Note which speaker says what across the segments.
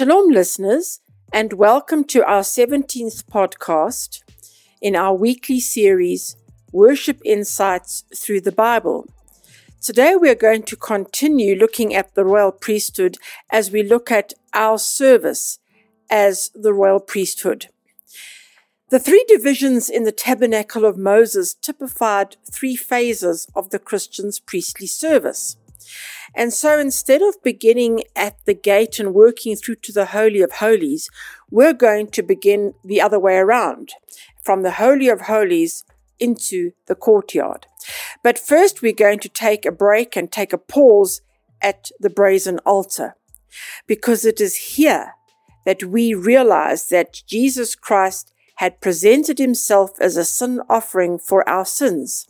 Speaker 1: Shalom, listeners, and welcome to our 17th podcast in our weekly series, Worship Insights Through the Bible. Today, we are going to continue looking at the royal priesthood as we look at our service as the royal priesthood. The three divisions in the tabernacle of Moses typified three phases of the Christian's priestly service. And so instead of beginning at the gate and working through to the Holy of Holies, we're going to begin the other way around from the Holy of Holies into the courtyard. But first, we're going to take a break and take a pause at the brazen altar because it is here that we realize that Jesus Christ had presented himself as a sin offering for our sins.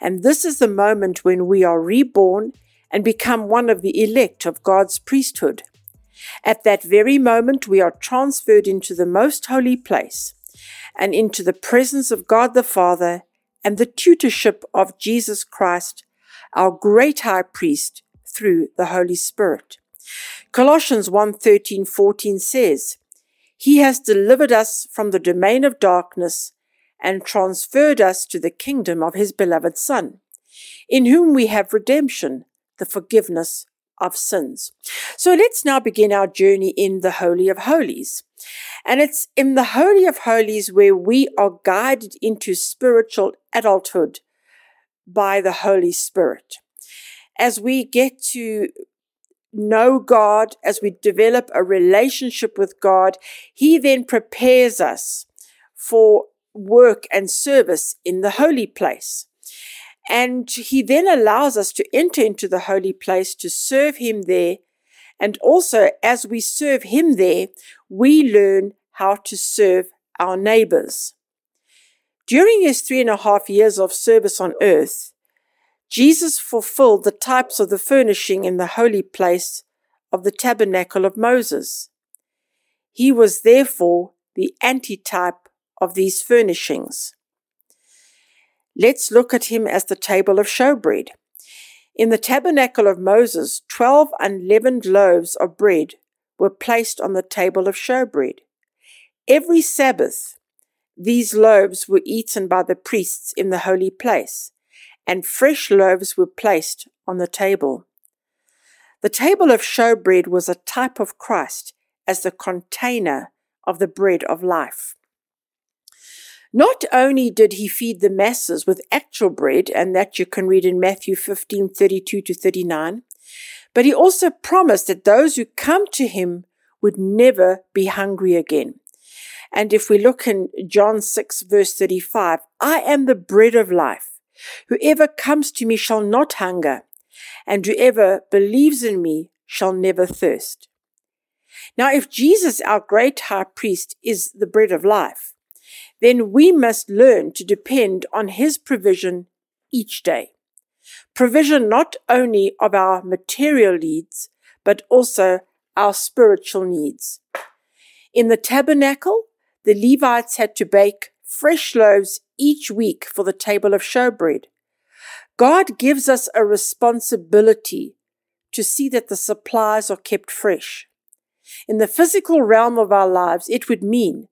Speaker 1: And this is the moment when we are reborn and become one of the elect of God's priesthood. At that very moment, we are transferred into the most holy place and into the presence of God the Father and the tutorship of Jesus Christ, our great high priest, through the Holy Spirit. Colossians 1 13 14 says, He has delivered us from the domain of darkness and transferred us to the kingdom of His beloved Son, in whom we have redemption the forgiveness of sins. So let's now begin our journey in the Holy of Holies. And it's in the Holy of Holies where we are guided into spiritual adulthood by the Holy Spirit. As we get to know God, as we develop a relationship with God, He then prepares us for work and service in the holy place. And he then allows us to enter into the holy place to serve him there. And also, as we serve him there, we learn how to serve our neighbors. During his three and a half years of service on earth, Jesus fulfilled the types of the furnishing in the holy place of the tabernacle of Moses. He was therefore the antitype of these furnishings. Let's look at him as the table of showbread. In the tabernacle of Moses, twelve unleavened loaves of bread were placed on the table of showbread. Every Sabbath, these loaves were eaten by the priests in the holy place, and fresh loaves were placed on the table. The table of showbread was a type of Christ as the container of the bread of life. Not only did he feed the masses with actual bread, and that you can read in Matthew 15 32 to 39, but he also promised that those who come to him would never be hungry again. And if we look in John 6, verse 35, I am the bread of life. Whoever comes to me shall not hunger, and whoever believes in me shall never thirst. Now, if Jesus, our great high priest, is the bread of life, then we must learn to depend on His provision each day. Provision not only of our material needs, but also our spiritual needs. In the tabernacle, the Levites had to bake fresh loaves each week for the table of showbread. God gives us a responsibility to see that the supplies are kept fresh. In the physical realm of our lives, it would mean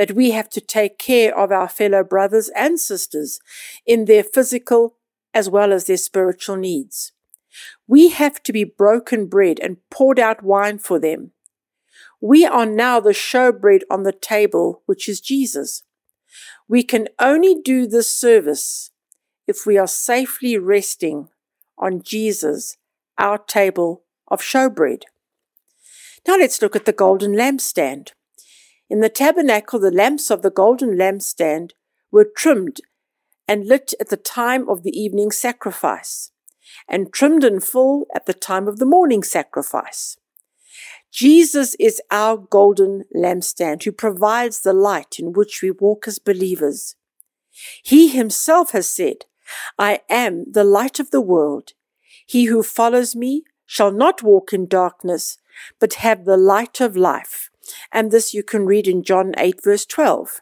Speaker 1: that we have to take care of our fellow brothers and sisters in their physical as well as their spiritual needs. We have to be broken bread and poured out wine for them. We are now the showbread on the table, which is Jesus. We can only do this service if we are safely resting on Jesus, our table of showbread. Now let's look at the golden lampstand. In the tabernacle, the lamps of the golden lampstand were trimmed and lit at the time of the evening sacrifice, and trimmed in full at the time of the morning sacrifice. Jesus is our golden lampstand who provides the light in which we walk as believers. He himself has said, I am the light of the world. He who follows me shall not walk in darkness, but have the light of life. And this you can read in John 8, verse 12.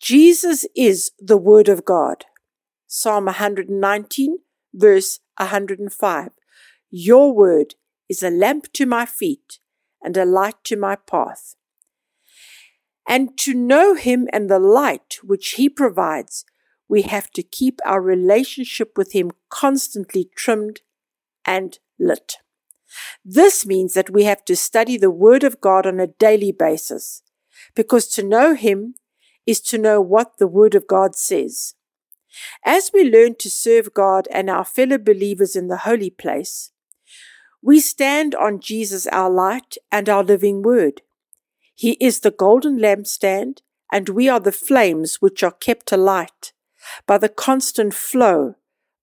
Speaker 1: Jesus is the Word of God. Psalm 119, verse 105. Your word is a lamp to my feet and a light to my path. And to know Him and the light which He provides, we have to keep our relationship with Him constantly trimmed and lit. This means that we have to study the Word of God on a daily basis, because to know Him is to know what the Word of God says. As we learn to serve God and our fellow believers in the holy place, we stand on Jesus, our light and our living Word. He is the golden lampstand, and we are the flames which are kept alight by the constant flow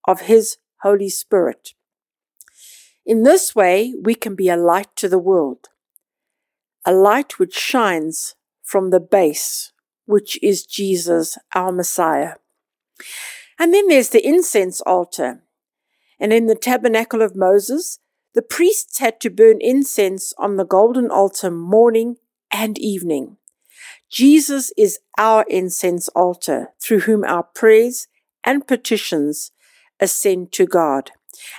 Speaker 1: of His Holy Spirit. In this way, we can be a light to the world, a light which shines from the base, which is Jesus, our Messiah. And then there's the incense altar. And in the tabernacle of Moses, the priests had to burn incense on the golden altar morning and evening. Jesus is our incense altar through whom our prayers and petitions ascend to God.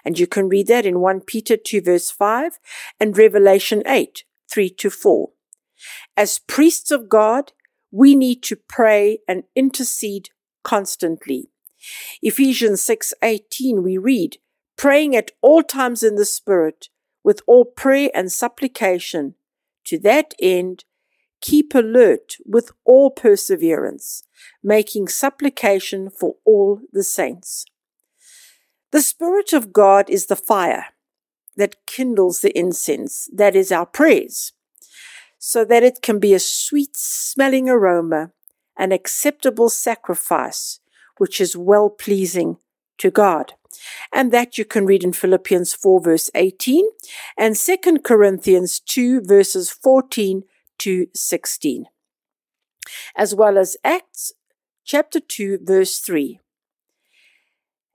Speaker 1: And you can read that in 1 Peter 2 verse 5 and Revelation 8 3 to 4. As priests of God, we need to pray and intercede constantly. Ephesians 6:18 we read, praying at all times in the spirit with all prayer and supplication. To that end, keep alert with all perseverance, making supplication for all the saints. The Spirit of God is the fire that kindles the incense, that is our praise, so that it can be a sweet smelling aroma, an acceptable sacrifice, which is well pleasing to God. And that you can read in Philippians 4 verse 18 and 2 Corinthians 2 verses 14 to 16, as well as Acts chapter 2 verse 3.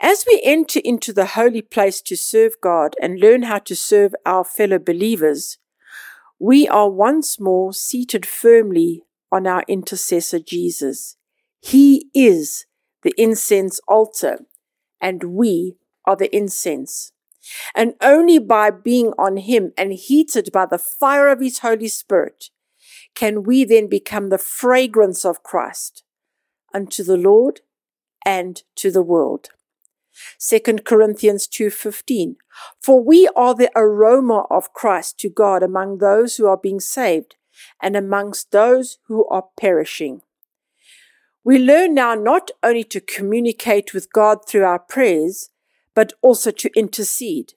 Speaker 1: As we enter into the holy place to serve God and learn how to serve our fellow believers, we are once more seated firmly on our intercessor Jesus. He is the incense altar, and we are the incense. And only by being on Him and heated by the fire of His Holy Spirit can we then become the fragrance of Christ unto the Lord and to the world. 2 Corinthians 2:15 For we are the aroma of Christ to God among those who are being saved and amongst those who are perishing. We learn now not only to communicate with God through our prayers, but also to intercede,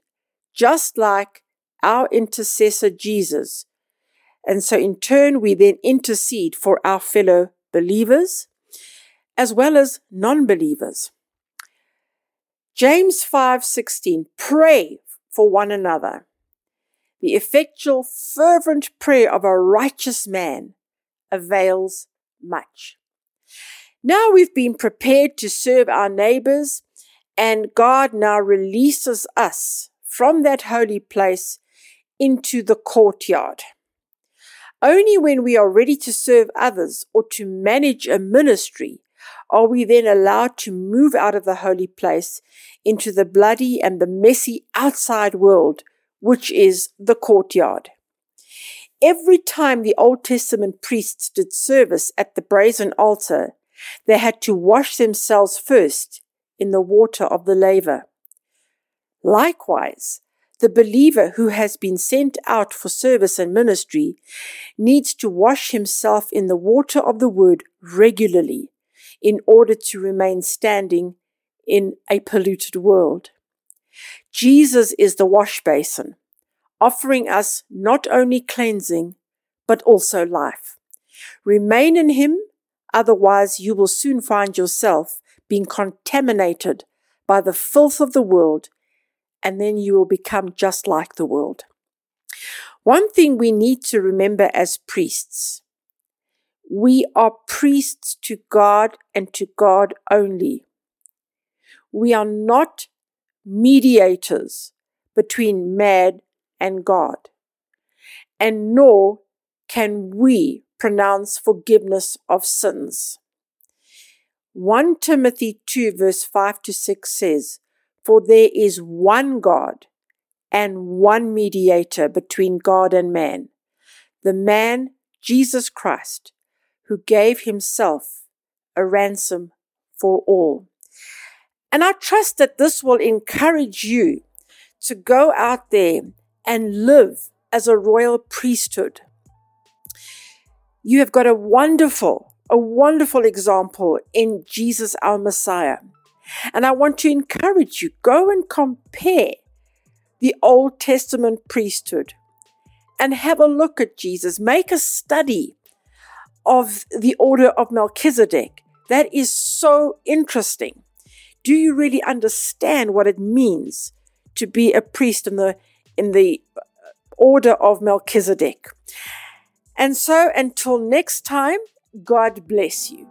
Speaker 1: just like our intercessor Jesus. And so in turn, we then intercede for our fellow believers as well as non-believers. James 5:16 Pray for one another. The effectual fervent prayer of a righteous man avails much. Now we've been prepared to serve our neighbors and God now releases us from that holy place into the courtyard. Only when we are ready to serve others or to manage a ministry are we then allowed to move out of the holy place into the bloody and the messy outside world, which is the courtyard. Every time the Old Testament priests did service at the brazen altar, they had to wash themselves first in the water of the laver. Likewise, the believer who has been sent out for service and ministry needs to wash himself in the water of the word regularly in order to remain standing in a polluted world. Jesus is the wash basin, offering us not only cleansing, but also life. Remain in Him, otherwise, you will soon find yourself being contaminated by the filth of the world, and then you will become just like the world. One thing we need to remember as priests we are priests to God and to God only. We are not mediators between man and God. And nor can we pronounce forgiveness of sins. 1 Timothy 2 verse 5 to 6 says, For there is one God and one mediator between God and man, the man Jesus Christ, who gave himself a ransom for all. And I trust that this will encourage you to go out there and live as a royal priesthood. You have got a wonderful, a wonderful example in Jesus our Messiah. And I want to encourage you go and compare the Old Testament priesthood and have a look at Jesus. Make a study of the order of Melchizedek. That is so interesting. Do you really understand what it means to be a priest in the in the uh, order of Melchizedek? And so until next time, God bless you.